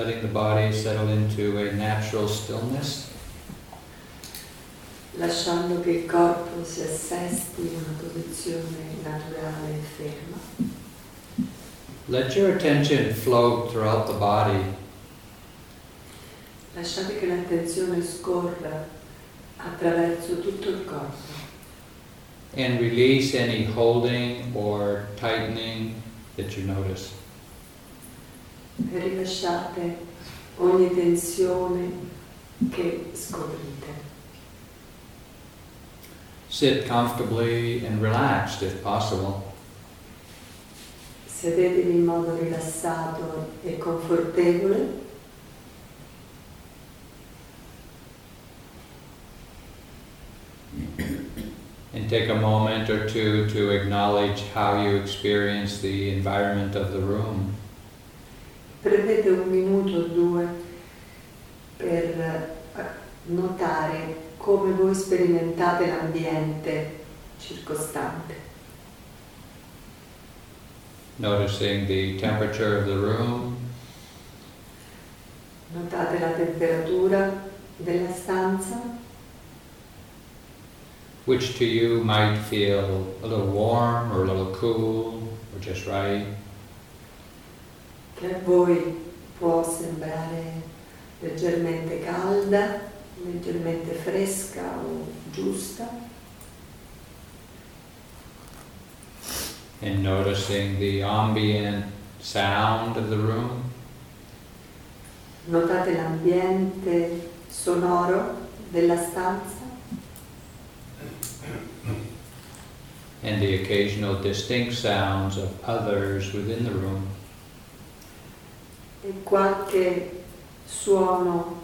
letting the body settle into a natural stillness. lasciando che il corpo si assesti in una posizione naturale e ferma. Let your attention flow throughout the body, Lasciate che l'attenzione scorra attraverso tutto il corpo and release any holding or tightening that you notice. E rilasciate ogni tensione che scoprite. Sit comfortably and relaxed if possible. Sedetevi in modo rilassato e confortevole And take a moment or two to acknowledge how you experience the environment of the room. Prendete un minuto o due per notare come voi sperimentate l'ambiente circostante, Noticing the temperature of the room, notate la temperatura della stanza, which to you might feel a little warm or a little cool or just right. Che a voi può sembrare leggermente calda, leggermente fresca o giusta, And noticing the ambient sound of the room, notate l'ambiente sonoro della stanza. and the occasional distinct sounds of others within the room. E qualche suono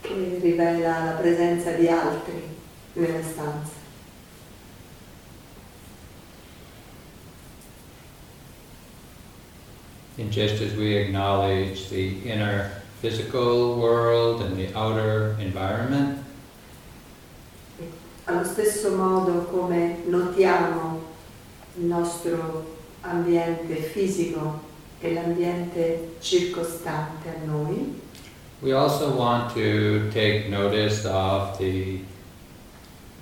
che rivela la presenza di altri nella stanza. And just as we acknowledge the inner physical world and the outer environment, Allo stesso modo come notiamo il nostro ambiente fisico e l'ambiente circostante a noi, we also want to take notice of the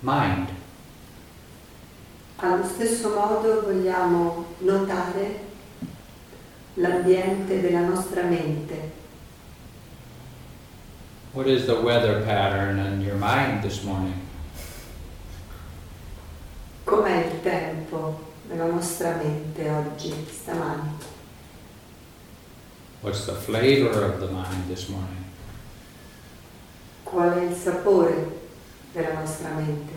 mind. allo stesso modo vogliamo notare l'ambiente della nostra mente. What is the weather pattern in your mind this morning? Com'è il tempo nella nostra mente oggi, stamani? What's the flavor of the mind this morning? Qual è il sapore della nostra mente?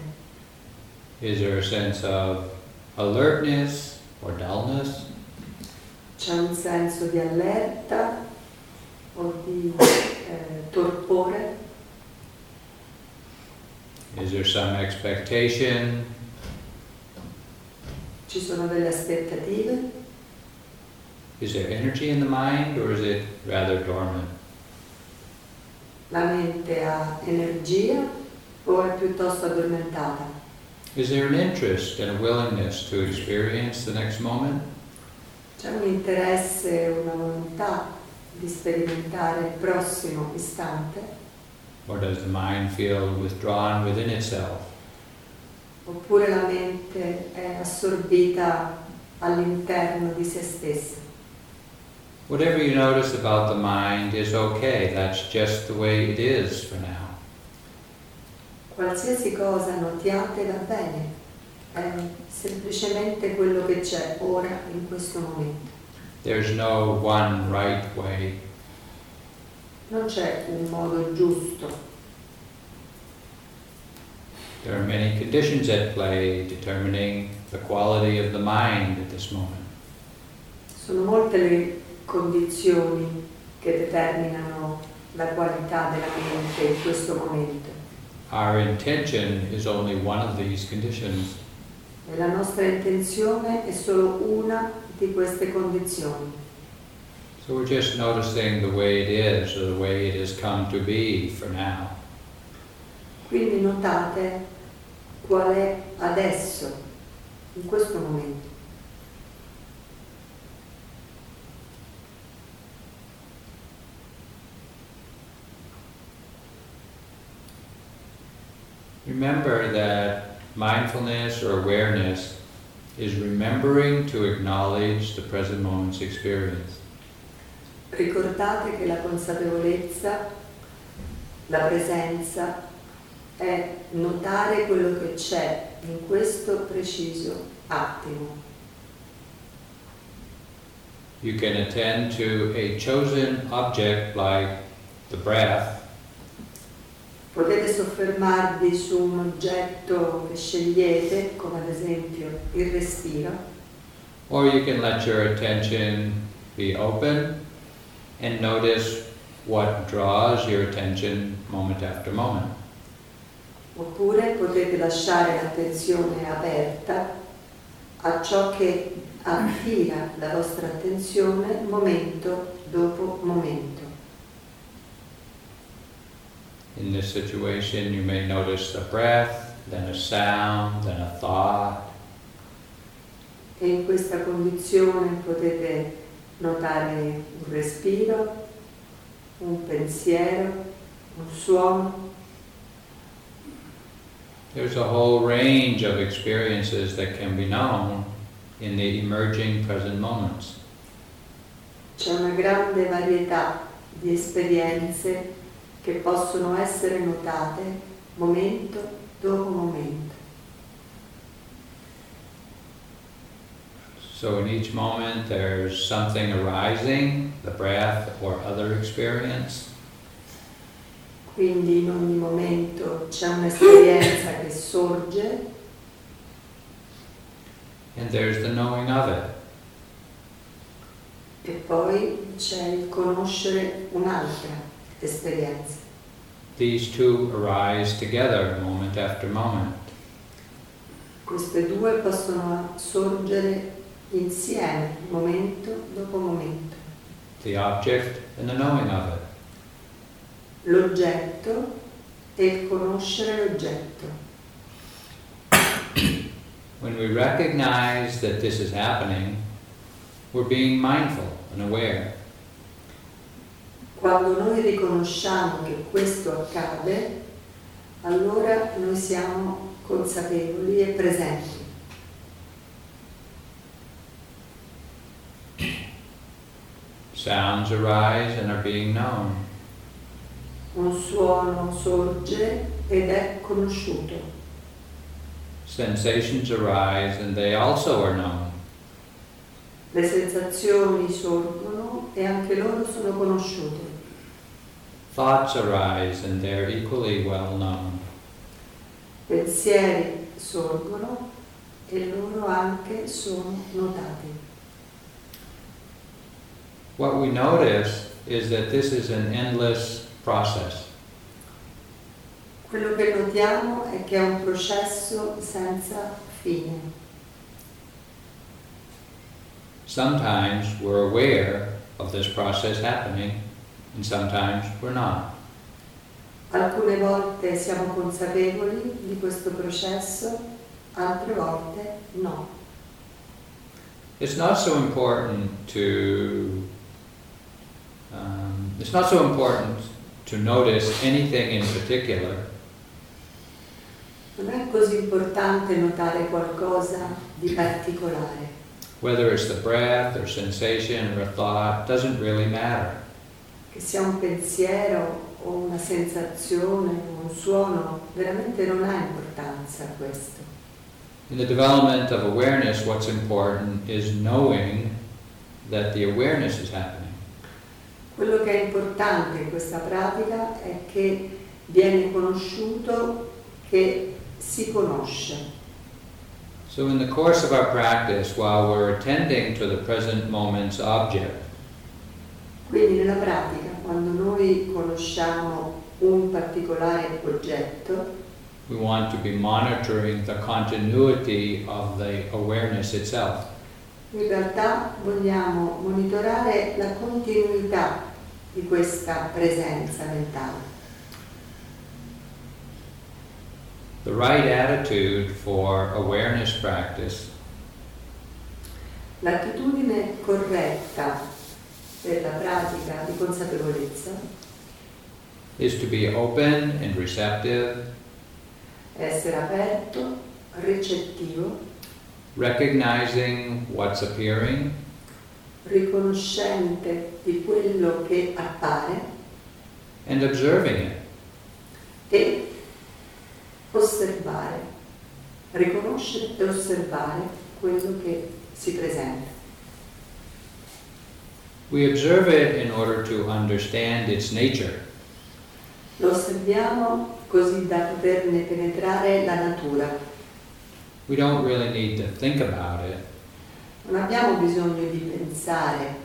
Is there a sense of alertness or dullness? C'è un senso di allerta o di eh, torpore? Is there some expectation? Ci sono delle aspettative? Is there energy in the mind or is it rather dormant? La mente ha energia o è piuttosto addormentata? Is there an interest and a willingness to experience the next moment? C'è un interesse, una volontà di sperimentare il prossimo istante? Or does the mind feel withdrawn within itself? Oppure la mente è assorbita all'interno di se stessa? Whatever you notice about the mind is okay. That's just the way it is for now. Qualsiasi cosa notiate va bene, è semplicemente quello che c'è ora in questo momento. There's no one right way. Non c'è un modo giusto, There are many conditions at play determining the quality of the mind at this moment. sono molte le condizioni che determinano la qualità della mente in questo momento Our intention is only one of these conditions. e la nostra intenzione è solo una di queste condizioni. So we're just noticing the way it is, or the way it has come to be for now. Quindi notate qual è adesso, in questo momento. Remember that mindfulness or awareness is remembering to acknowledge the present moment's experience. Ricordate che la consapevolezza, la presenza, è notare quello che c'è in questo preciso attimo. You can attend to a chosen object like the breath, Potete soffermarvi su un oggetto che scegliete, come ad esempio il respiro, or you can let your attention be open and notice what draws your attention moment after moment. oppure potete lasciare l'attenzione aperta a ciò che attira la vostra attenzione momento dopo momento. In this situation, you may notice the breath, then a sound, then a thought, E in questa condizione potete notare un respiro, un pensiero, un suono. There's a whole range of experiences that can be known in the emerging present moments. C'è una grande varietà di esperienze che possono essere notate momento dopo momento. So in each moment, there's something arising, the breath or other experience, Quindi in ogni momento c'è un'esperienza che sorge and there's the knowing of it. e poi c'è il conoscere un'altra esperienza. These two arise together moment after moment. Queste due possono sorgere insieme, momento dopo momento. The object and the knowing of it. L'oggetto e il conoscere l'oggetto. When we recognize that this is happening, we're being mindful and aware. Quando noi riconosciamo che questo accade, allora noi siamo consapevoli e presenti. Sounds arise and are being known. Un suono sorge ed è conosciuto. Sensations arise and they also are known. Le sensazioni sorgono e anche loro sono conosciute. Thoughts arise and they're equally well known. Pensieri sorgono e loro anche sono notati. What we notice is that this is an endless process. Quello che notiamo è che è un processo senza fine. Sometimes we're aware of this process happening, and sometimes we're not. Alcune volte siamo consapevoli di questo processo, altre volte no. It's not so important to. Um, it's not so important to notice anything in particular, Non è così importante notare qualcosa di particolare, whether it's the breath or sensation or a thought, doesn't really matter. Che sia un pensiero o una sensazione o un suono, veramente non ha importanza questo. In the development of awareness, what's important is knowing that the awareness is happening. Quello che è importante in questa pratica è che viene conosciuto che si conosce. So, in the course of our practice, while we're attending to the present moment's object, Quindi nella pratica, quando noi conosciamo un particolare oggetto, we want to be monitoring the continuity of the awareness itself. in realtà vogliamo monitorare la continuità di questa presenza mentale. The right attitude for awareness practice L'attitudine corretta per la pratica di consapevolezza. Is to be open and receptive, essere aperto, recettivo, recognizing what's appearing, riconoscente di quello che appare. And observing it. e osservare, riconoscere e osservare quello che si presenta. We observe it in order to understand its nature. Lo osserviamo così da poterne penetrare la natura. We don't really need to think about it. Non abbiamo bisogno di pensare,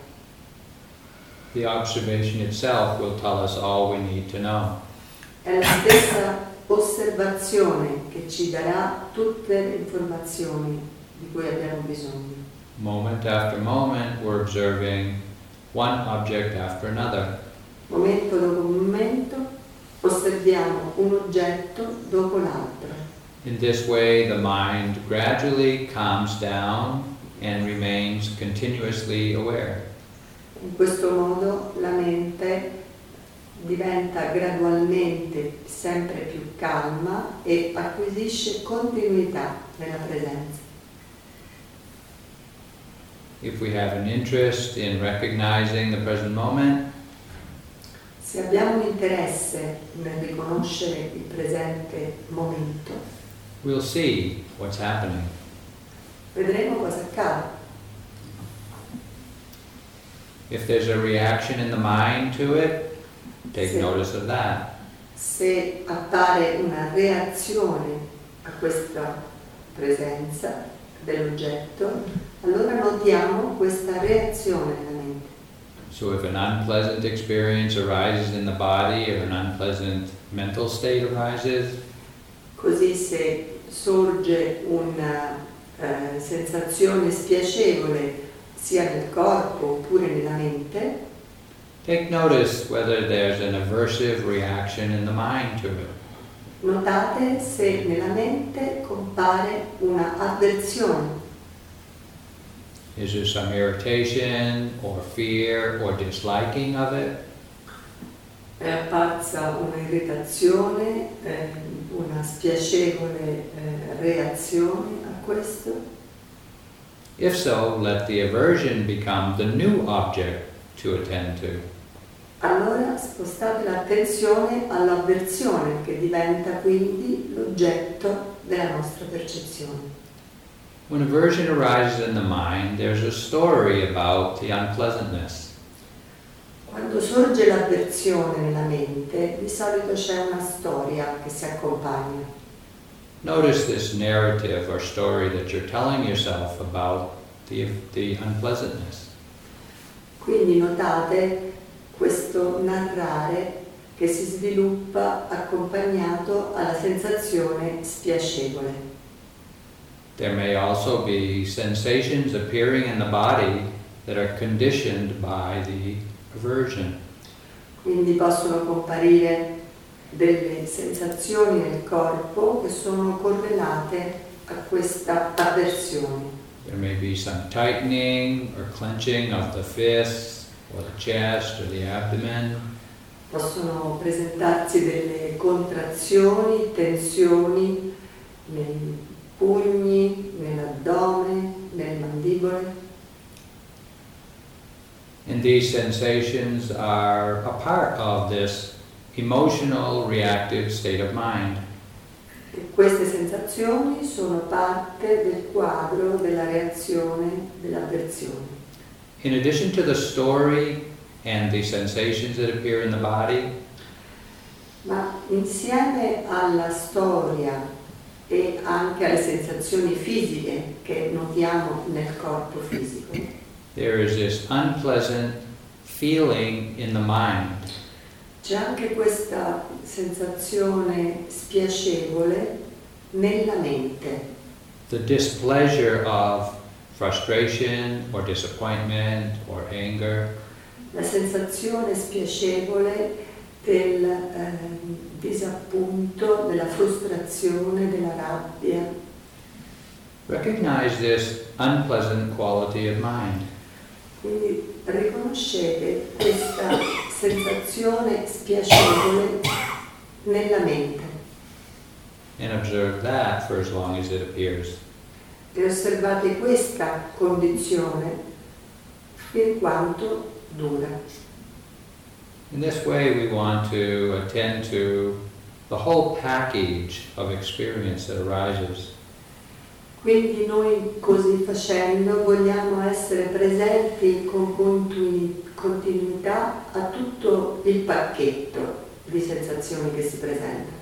The observation itself will tell us all we need to know. è la stessa osservazione che ci darà tutte le informazioni di cui abbiamo bisogno. Moment after moment, we're observing one object after another. Momento dopo momento osserviamo un oggetto dopo l'altro. In this way, the mind gradually calms down and remains continuously aware. In questo modo la mente diventa gradualmente sempre più calma e acquisisce continuità nella presenza. If we have an interest in recognizing the present moment, Se abbiamo un interesse nel riconoscere il presente momento, we'll see what's happening. vedremo cosa accade. If there's a reaction in the mind to it, take Sì. notice of that. Se appare una reazione a questa presenza dell'oggetto, allora notiamo questa reazione nella mente. So if an unpleasant experience arises in the body, if an unpleasant mental state arises, Così se sorge una eh, sensazione spiacevole sia nel corpo oppure nella mente, take notice whether there's an aversive reaction in the mind to it. Notate se nella mente compare una avversione, Is there some irritation or fear or disliking of it? è apparsa un'irritazione, eh, una spiacevole eh, reazione a questo. If so, let the aversion become the new object to attend to. Allora spostate l'attenzione all'avversione che diventa quindi l'oggetto della nostra percezione. When aversion arises in the mind, there's a story about the unpleasantness. Quando sorge l'avversione nella mente, di solito c'è una storia che si accompagna. Notice this narrative or story that you're telling yourself about the, the unpleasantness. Quindi notate questo narrare che si sviluppa accompagnato alla sensazione spiacevole. There may also be sensations appearing in the body that are conditioned by the aversion. Quindi possono comparire delle sensazioni nel corpo che sono correlate a questa avversione. There may be some tightening or clenching of the fists or the chest or the abdomen. Possono presentarsi delle contrazioni, tensioni nei pugni, nell'addome, nelle mandibole. And these sensations are a part of this emotional reactive state of mind. E queste sensazioni sono parte del quadro della reazione dell'avversione. In addition to the story and the sensations that appear in the body, Ma insieme alla storia e anche alle sensazioni fisiche che notiamo nel corpo fisico, there is this unpleasant feeling in the mind. c'è anche questa sensazione spiacevole nella mente, The displeasure of frustration or disappointment or anger. la sensazione spiacevole del ehm, disappunto, della frustrazione, della rabbia. Recognize this unpleasant quality of mind. Quindi riconoscete questa sensazione spiacevole nella mente. and observe that for as long as it appears. E osservate questa condizione fin quanto dura. In this way, we want to attend to the whole package of experience that arises. Quindi noi così facendo vogliamo essere presenti con continui- continuità a tutto il pacchetto di sensazioni che si presenta.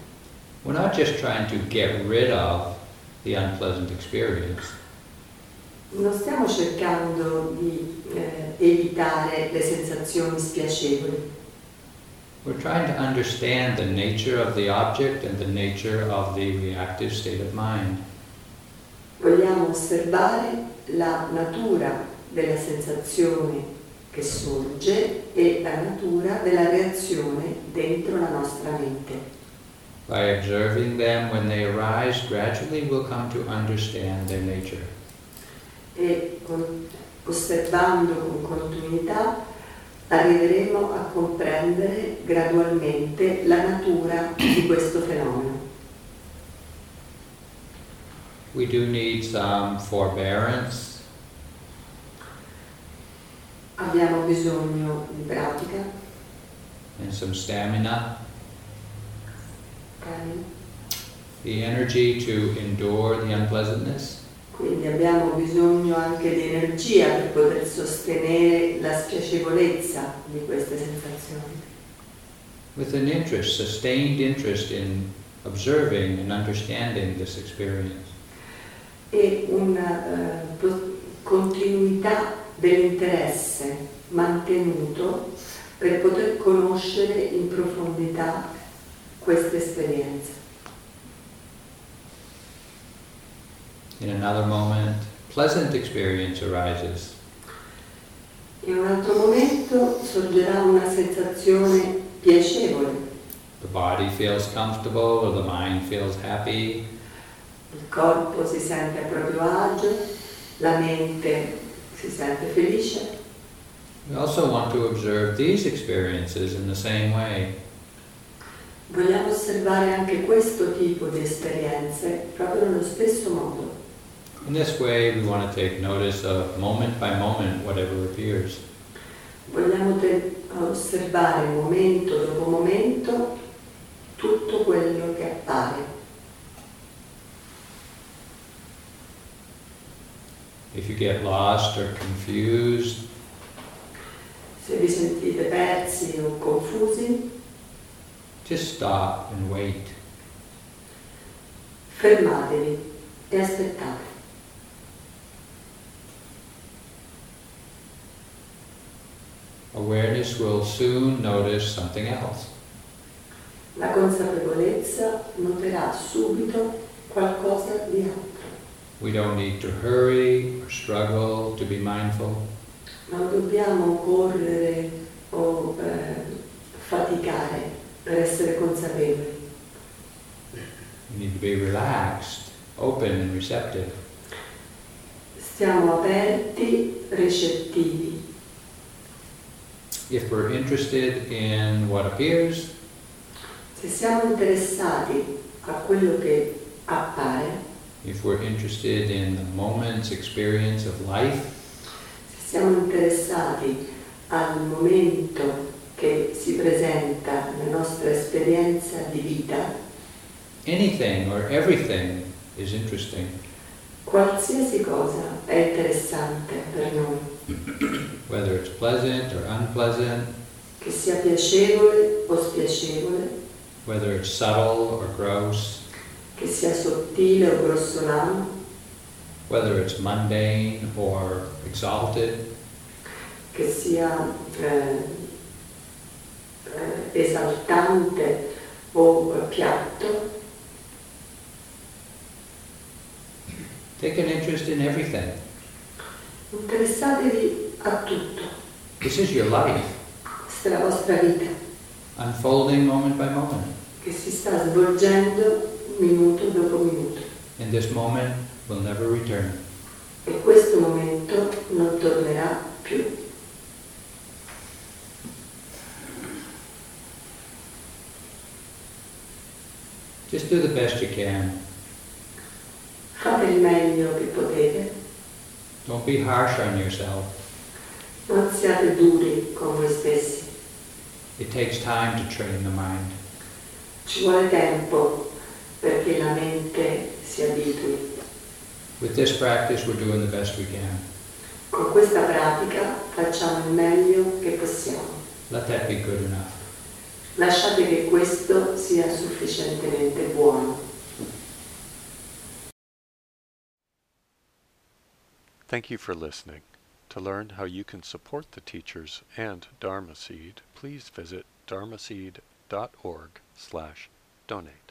We're not just trying to get rid of the unpleasant experience, Non stiamo cercando di eh, evitare le sensazioni spiacevoli, we're trying to understand the nature of the object and the nature of the reactive state of mind. vogliamo osservare la natura della sensazione che sorge e la natura della reazione dentro la nostra mente. By observing them when they arise, gradually we'll come to understand their nature. e con- osservando con continuità arriveremo a comprendere gradualmente la natura di questo fenomeno. We do need some forbearance, Abbiamo bisogno di pratica, and some stamina? The energy to endure the unpleasantness, quindi abbiamo bisogno anche di energia per poter sostenere la spiacevolezza di queste sensazioni. with an interest, sustained interest in observing and understanding this experience. e una pro- continuità dell'interesse mantenuto per poter conoscere in profondità questa esperienza. In another moment, pleasant experience arises. In un altro momento sorgerà una sensazione piacevole, The body feels comfortable or the mind feels happy. il corpo si sente a proprio agio, la mente si sente felice. We also want to observe these experiences in the same way. Vogliamo osservare anche questo tipo di esperienze proprio nello stesso modo. In this way, we want to take notice of moment by moment whatever appears. Vogliamo te- osservare momento dopo momento tutto quello che appare. If you get lost or confused, Se vi sentite persi o confusi, just stop and wait. fermatevi e aspettate. Awareness will soon notice something else. La consapevolezza noterà subito qualcosa di altro. We don't need to hurry or struggle to be mindful. Non dobbiamo correre o eh, faticare per essere consapevoli. We need to be relaxed, open, and receptive. Stiamo aperti, recettivi. If we're interested in what appears, Se siamo interessati a quello che appare, if we're interested in the moment's experience of life, se siamo interessati al momento che si presenta nella nostra esperienza di vita, anything or everything is interesting. qualsiasi cosa è interessante per noi, Whether it's pleasant or unpleasant, che sia piacevole o spiacevole, whether it's subtle or gross, che sia sottile o grossolano, whether it's mundane or exalted, che sia eh, eh, esaltante o piatto, take an interest in everything. interessatevi a tutto, This is your life, questa è la vostra vita unfolding moment by moment. che si sta svolgendo minuto dopo minuto And this moment will never return. e questo momento non tornerà più. Just do the best you can. Fate il meglio che potete, Don't be harsh on yourself. non siate duri con voi stessi. It takes time to train the mind. Ci vuole tempo perché la mente si. With this practice, we're doing the best we can. Con questa pratica facciamo il meglio che possiamo. Let that be good enough. Lasciate che questo sia sufficientemente buono. Thank you for listening. To learn how you can support the teachers and Dharma Seed, please visit dharmaseed.org slash donate.